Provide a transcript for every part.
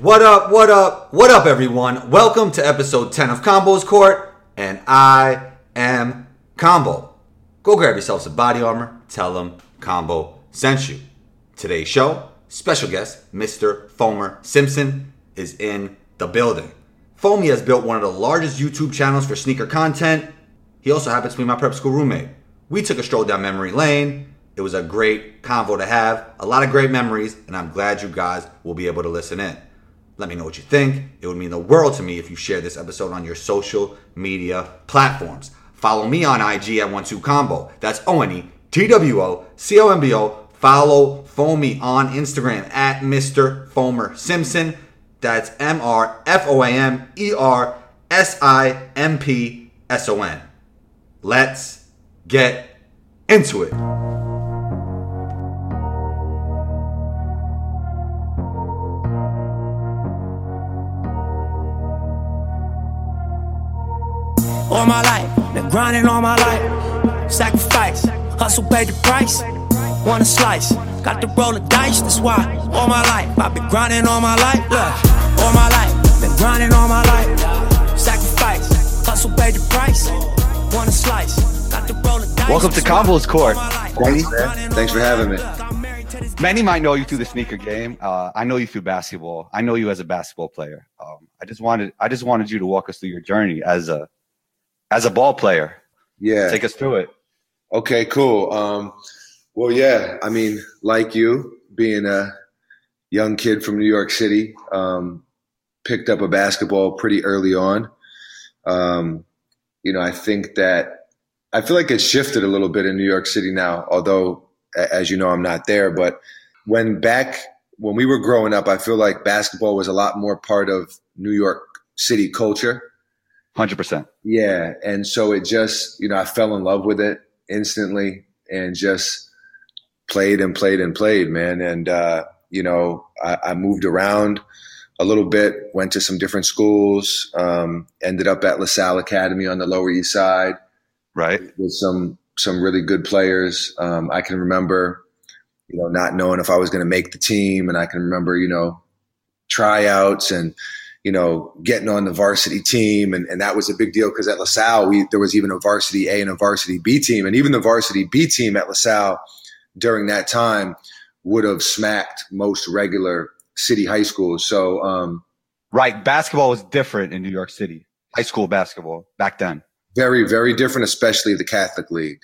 What up, what up, what up, everyone? Welcome to episode 10 of Combos Court, and I am Combo. Go grab yourself some BodyArmor, tell them Combo sent you. Today's show, special guest, Mr. Foamer Simpson, is in the building. Foamy has built one of the largest YouTube channels for sneaker content. He also happens to be my prep school roommate. We took a stroll down memory lane. It was a great convo to have, a lot of great memories, and I'm glad you guys will be able to listen in. Let me know what you think. It would mean the world to me if you share this episode on your social media platforms. Follow me on IG at 12combo. That's O N E T W O C O M B O. Follow Foamy on Instagram at Mr. Foamer Simpson. That's M R F O A M E R S I M P S O N. Let's get into it. All my life. Been grinding all my life. Sacrifice, hustle paid the price. Want a slice, got to roll the dice. That's why all my life I've been grinding all my life. Look, all my life, been grinding all my life. Sacrifice, hustle paid the price. Want a slice, got to roll the dice. Welcome to That's Combos Court. all my life Thanks, man. Thanks for having me. Look, I'm married to this Many might know you through the sneaker game. Uh, I know you through basketball. I know you as a basketball player. Um, I just wanted, I just wanted you to walk us through your journey as a, as a ball player. Yeah. Take us through it. Okay, cool. Um, well, yeah, I mean, like you, being a young kid from New York City, um, picked up a basketball pretty early on. Um, you know, I think that I feel like it's shifted a little bit in New York City now, although, as you know, I'm not there. But when back, when we were growing up, I feel like basketball was a lot more part of New York City culture. Hundred percent. Yeah, and so it just, you know, I fell in love with it instantly and just played and played and played, man. And uh, you know, I, I moved around a little bit, went to some different schools, um, ended up at LaSalle Academy on the Lower East Side Right. with some some really good players. Um, I can remember, you know, not knowing if I was going to make the team, and I can remember, you know, tryouts and you know getting on the varsity team, and, and that was a big deal because at LaSalle we there was even a varsity A and a varsity B team, and even the varsity B team at LaSalle during that time would have smacked most regular city high schools. So. Um, Right. Basketball was different in New York City. High school basketball back then. very, very different, especially the Catholic League.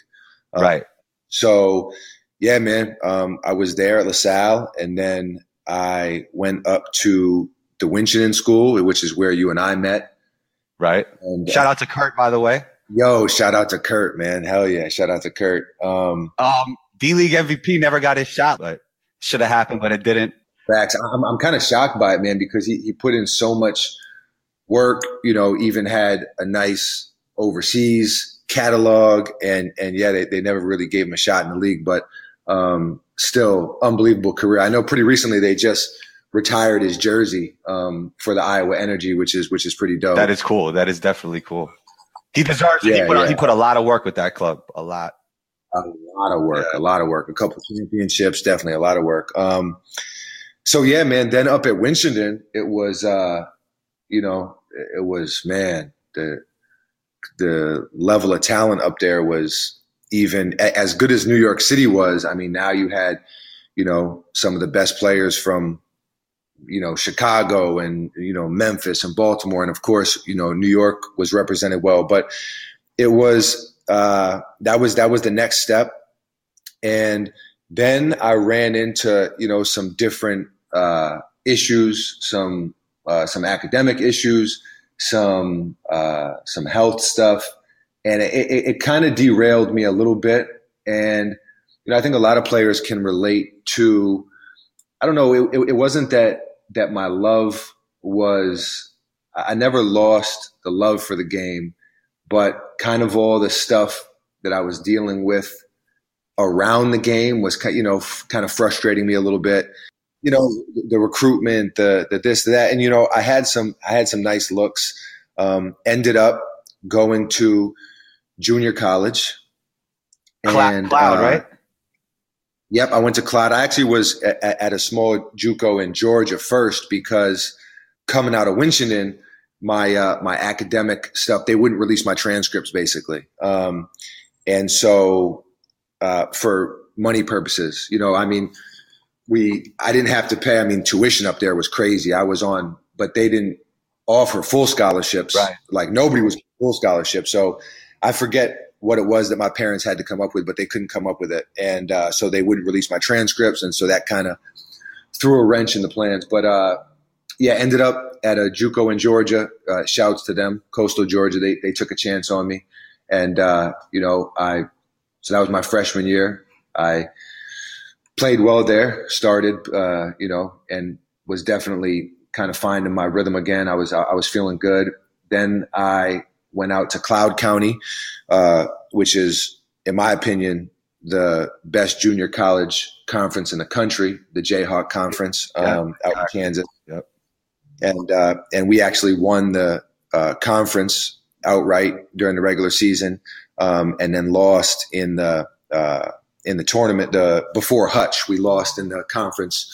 Uh, right. So, yeah, man, um, I was there at LaSalle, and then I went up to the Winchendon School, which is where you and I met. Right. And Shout out to Kurt, by the way. yo, shout out to Kurt, man, hell yeah, shout out to Kurt. Um, Um, D League MVP never got his shot, but should have happened, but it didn't. facts. I'm, I'm kind of shocked by it, man, because he, he put in so much work. You know, even had a nice overseas catalog, and and yeah, they, they never really gave him a shot in the league, but um, still unbelievable career. I know pretty recently they just retired his jersey um, for the Iowa Energy, which is which is pretty dope. That is cool. That is definitely cool. He deserves it. Yeah, he, put, yeah. he put a lot of work with that club. A lot. a lot of work, a lot of work, a couple of championships, definitely a lot of work. Um, so yeah, man. Then up at Winchendon, it was, uh, you know, it was man the the level of talent up there was even a- as good as New York City was. I mean, now you had, you know, some of the best players from, you know, Chicago and you know Memphis and Baltimore, and of course, you know, New York was represented well, but it was uh, that was that was the next step, and then I ran into you know some different uh, issues, some uh, some academic issues, some uh, some health stuff, and it, it, it kind of derailed me a little bit. And you know, I think a lot of players can relate to. I don't know. It, it, it wasn't that that my love was. I never lost the love for the game, but kind of all the stuff that I was dealing with around the game was you know kind of frustrating me a little bit you know the recruitment the the this the that and you know i had some i had some nice looks um ended up going to junior college Cloud, Cloud uh, right? Yep, I went to Cloud. I actually was at, at a small JUCO in Georgia first because coming out of Winchendon, my uh, my academic stuff, they wouldn't release my transcripts basically, um, and so uh, for money purposes, you know, I mean, we I didn't have to pay. I mean, tuition up there was crazy. I was on, but they didn't offer full scholarships. Right. Like nobody was full scholarship. So I forget what it was that my parents had to come up with, but they couldn't come up with it, and uh, so they wouldn't release my transcripts, and so that kind of threw a wrench in the plans. But uh, yeah, ended up at a JUCO in Georgia. Uh, shouts to them, Coastal Georgia. They they took a chance on me, and uh, you know I. So that was my freshman year. I played well there. Started, uh, you know, and was definitely kind of finding my rhythm again. I was I was feeling good. Then I went out to Cloud County, uh, which is, in my opinion, the best junior college conference in the country, the Jayhawk Conference um, yeah. out in Kansas. Yep. And uh, and we actually won the uh, conference outright during the regular season, um, and then lost in the uh, in the tournament uh, before Hutch. We lost in the conference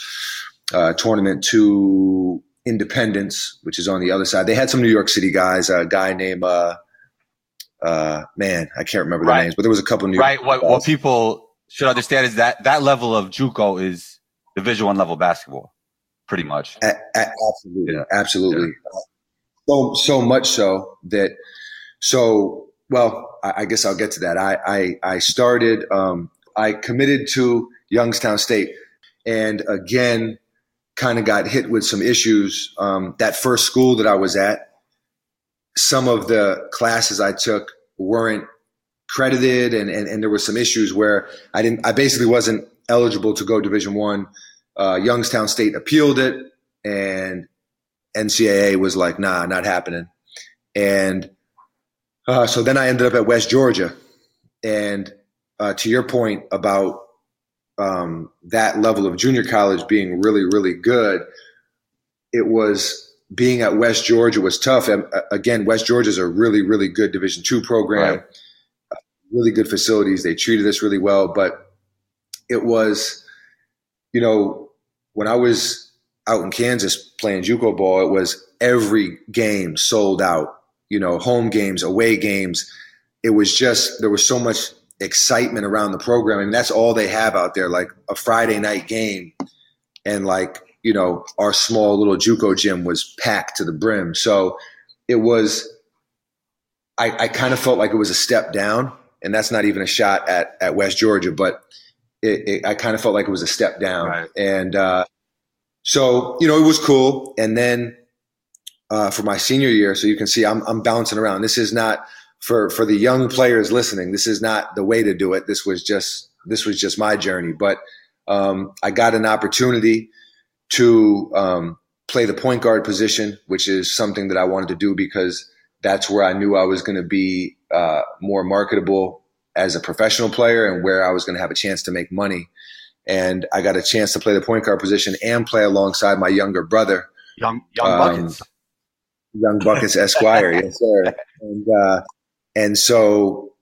uh, tournament to Independence, which is on the other side. They had some New York City guys. A guy named uh, uh, man, I can't remember right. names, but there was a couple New right. What, what people should understand is that that level of JUCO is Division One level basketball, pretty much. A- a- absolutely, yeah. absolutely. Yeah. So so much so that so well, I, I, guess I'll get to that. I I, I started. Um, I committed to Youngstown State, and again, kind of got hit with some issues. Um, that first school that I was at, some of the classes I took weren't credited, and, and, and there were some issues where I didn't. I basically wasn't eligible to go Division One. Uh, Youngstown State appealed it, and NCAA was like, "Nah, not happening." And uh, so then I ended up at West Georgia, and uh, to your point about um, that level of junior college being really, really good, it was being at West Georgia was tough. And uh, again, West Georgia is a really, really good Division two program, right. Uh, really good facilities. They treated us really well, but it was, you know, when I was out in Kansas playing JUCO ball, it was every game sold out. You know, home games, away games. It was just there was so much excitement around the program. I mean, that's all they have out there, like a Friday night game. And like, you know, our small little Juco gym was packed to the brim. So it was, I, I kind of felt like it was a step down. And that's not even a shot at, at West Georgia, but it, it, I kind of felt like it was a step down. Right. And uh, so, you know, it was cool. And then uh, for my senior year, so you can see I'm, I'm bouncing around. This is not for for the young players listening, this is not the way to do it. This was just this was just my journey. But um, I got an opportunity to um, play the point guard position, which is something that I wanted to do because that's where I knew I was going to be uh, more marketable as a professional player and where I was going to have a chance to make money. And I got a chance to play the point guard position and play alongside my younger brother, young young um, buckets, young buckets Esquire, yes sir. And uh, and so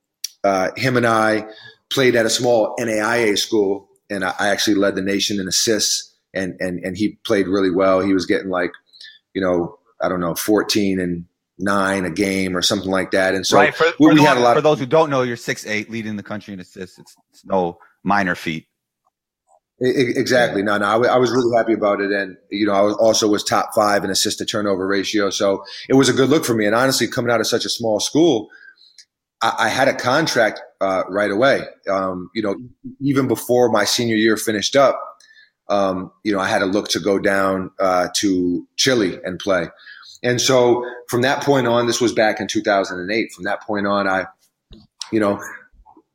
uh, him and I played at a small NAIA school, and I, I actually led the nation in assists. And and and he played really well. He was getting like, you know, I don't know, fourteen and nine a game or something like that. And so right. for, we, for we had a lot. For of, those who don't know, you're six eight, leading the country in assists. It's, it's no minor feat. Exactly. No, no, I, was really happy about it, and you know, I was also was top five in assist to turnover ratio, so it was a good look for me. And honestly, coming out of such a small school, I, had a contract uh, right away. Um, you know, even before my senior year finished up, um, you know, I had to look to go down uh, to Chile and play. And so from that point on, this was back in 2008. From that point on, I, you know,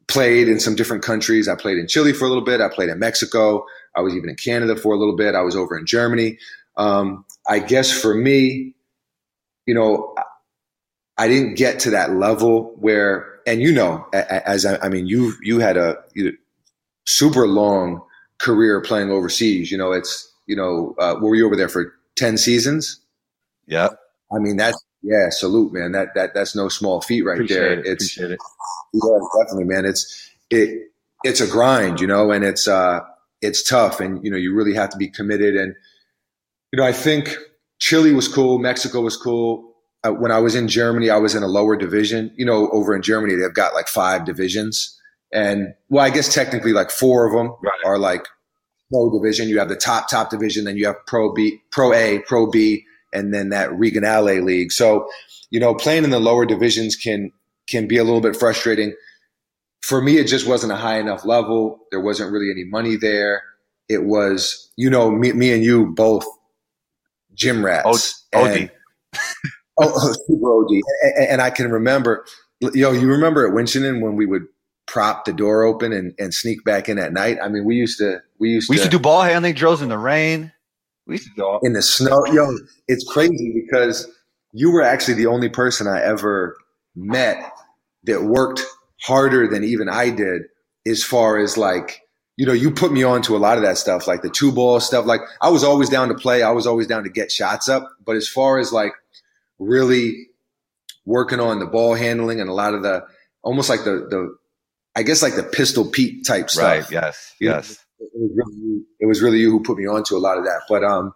played in some different countries. I played in Chile for a little bit. I played in Mexico. I was even in Canada for a little bit. I was over in Germany. Um, I guess for me, you know, I didn't get to that level where, and you know, as I, I mean, you you had a you, super long career playing overseas. You know, it's you know, uh, were you over there for ten seasons? Yeah. I mean, that's yeah, salute, man. That that that's no small feat right Appreciate there. It. It's Appreciate it. yeah, definitely, man. It's it it's a grind, you know, and it's uh it's tough, and you know, you really have to be committed. And you know, I think Chile was cool. Mexico was cool. Uh, when I was in Germany, I was in a lower division. You know, over in Germany, they've got like five divisions. And well, I guess technically like four of them right. are like pro division. You have the top, top division. Then you have pro B, pro A, pro B, and then that Regionalliga. So, you know, playing in the lower divisions can, can be a little bit frustrating. For me, it just wasn't a high enough level. There wasn't really any money there. It was, you know, me, me and you both gym rats. oh, oh, super OD. And, and, I can remember, yo, know, you remember at Winchendon when we would prop the door open and, and sneak back in at night. I mean, we used to, we used we used to, to do ball handling drills in the rain. We used to go in the snow. Yo, it's crazy because you were actually the only person I ever met that worked harder than even I did as far as like you know, you put me on to a lot of that stuff, like the two ball stuff. Like I was always down to play. I was always down to get shots up. But as far as like really working on the ball handling and a lot of the almost like the the I guess like the pistol Pete type stuff. Right. Yes. Yes. It, it, was really, it was really you who put me on to a lot of that. But um,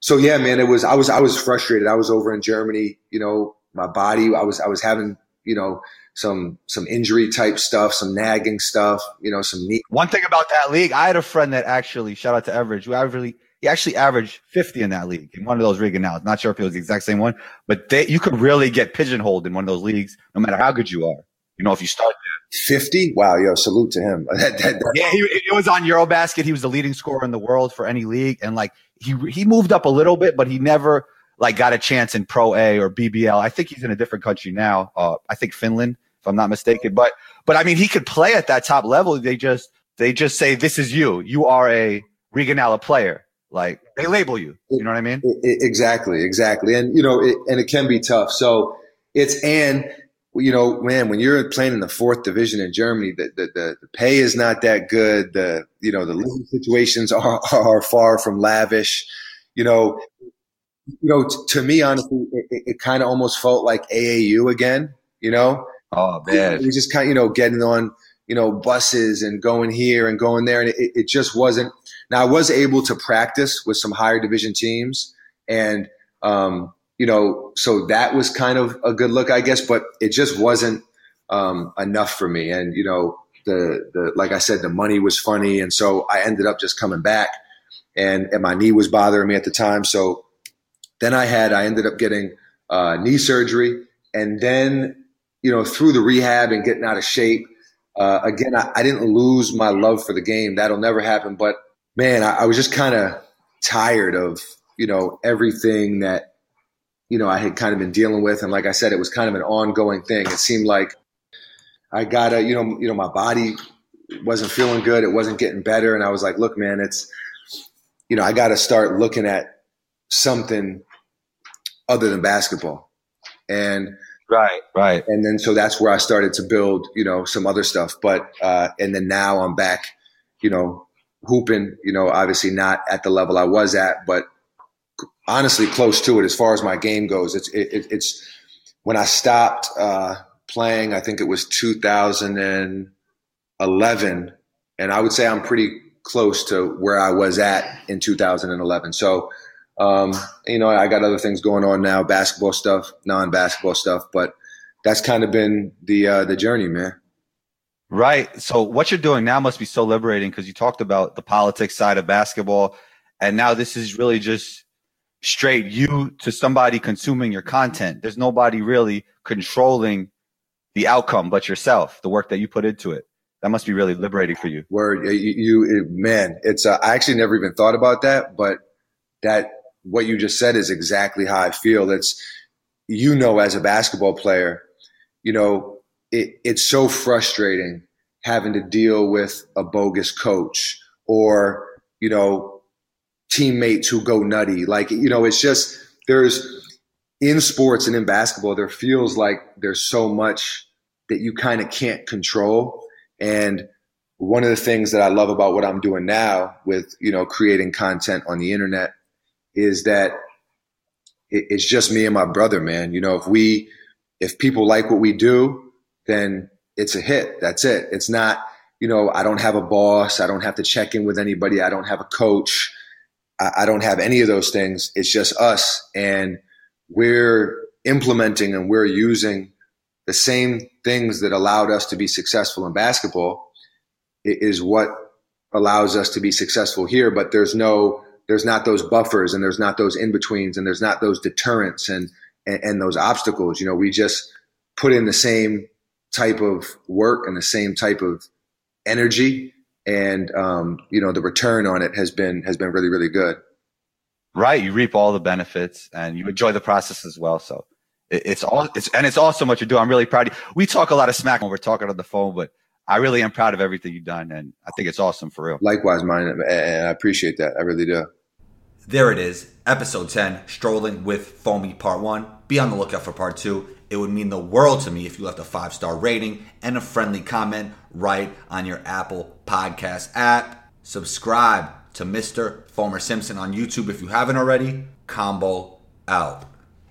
so yeah, man, it was I was I was frustrated. I was over in Germany. You know, my body. I was I was having you know some some injury type stuff, some nagging stuff, you know, some knee. One thing about that league, I had a friend that actually shout out to Average, who averaged he actually averaged 50 in that league in one of those regionals. Not sure if it was the exact same one, but they, you could really get pigeonholed in one of those leagues, no matter how good you are. You know, if you start there. 50? Wow, yo, salute to him. that, that, that. Yeah, he, it was on Eurobasket. He was the leading scorer in the world for any league. And like, he, he moved up a little bit, but he never like got a chance in Pro A or BBL. I think he's in a different country now. Uh, I think Finland if I'm not mistaken. But but I mean, he could play at that top level. They just they just say this is you. You are a Regionalliga player. Like they label you. You know what I mean? Exactly, exactly. And you know, it, and it can be tough. So it's and you know, man, when you're playing in the fourth division in Germany, the, the, the, the pay is not that good. The, you know, the living situations are, are far from lavish. You know, you know, t- to me, honestly, it, it kind of almost felt like AAU again, you know, Oh man, we just kind of you know getting on you know buses and going here and going there, and it, it just wasn't. Now I was able to practice with some higher division teams, and um, you know, so that was kind of a good look, I guess, but it just wasn't um, enough for me. And you know, the the like I said, the money was funny, and so I ended up just coming back, and and my knee was bothering me at the time, so then I had I ended up getting uh, knee surgery, and then you know, through the rehab and getting out of shape. Uh, again, I, I, didn't lose my love for the game. That'll never happen. But man, I, I was just kind of tired of, you know, everything that, you know, I had kind of been dealing with. And like I said, it was kind of an ongoing thing. It seemed like I got to, you know, you know, my body wasn't feeling good. It wasn't getting better. And I was like, look, man, it's, you know, I got to start looking at something other than basketball. And, Right, right. And then so that's where I started to build, you know, some other stuff. But uh, and then now I'm back, you know, hooping. You know, obviously not at the level I was at, but honestly close to it as far as my game goes. It's it, it's when I stopped uh, playing. I think it was 2011, and I would say I'm pretty close to where I was at in 2011. So um, you know, I got other things going on now, basketball stuff, non-basketball stuff, but that's kind of been the uh, the journey, man. Right. So what you're doing now must be so liberating because you talked about the politics side of basketball, and now this is really just straight you to somebody consuming your content. There's nobody really controlling the outcome but yourself, the work that you put into it. That must be really liberating for you. Where you, you man, it's uh, I actually never even thought about that, but that what you just said is exactly how I feel. It's, you know, as a basketball player, you know, it, it's so frustrating having to deal with a bogus coach or, you know, teammates who go nutty. Like, you know, it's just, there's, in sports and in basketball, there feels like there's so much that you kind of can't control. And one of the things that I love about what I'm doing now with, you know, creating content on the internet is that it's just me and my brother, man. You know, if we, if people like what we do, then it's a hit. That's it. It's not, you know, I don't have a boss. I don't have to check in with anybody. I don't have a coach. I, I don't have any of those things. It's just us, and we're implementing and we're using the same things that allowed us to be successful in basketball is what allows us to be successful here. But there's no, there's not those buffers and there's not those in betweens and there's not those deterrents and, and, and those obstacles. You know, we just put in the same type of work and the same type of energy. And um, you know the return on it has been has been really really good. Right. You reap all the benefits and you enjoy the process as well. So it's all it's and it's awesome what you do i'm really proud of you. We talk a lot of smack when we're talking on the phone but i really am proud of everything you've done and i think it's awesome for real. Likewise mine and i appreciate that. I really do. There it is. Episode 10 strolling with foamy part 1 be on the lookout for part 2 it would mean the world to me if you left a five star rating and a friendly comment right on your Apple Podcast app. Subscribe to Mr. Foamer Simpson on YouTube if you haven't already. Combo out.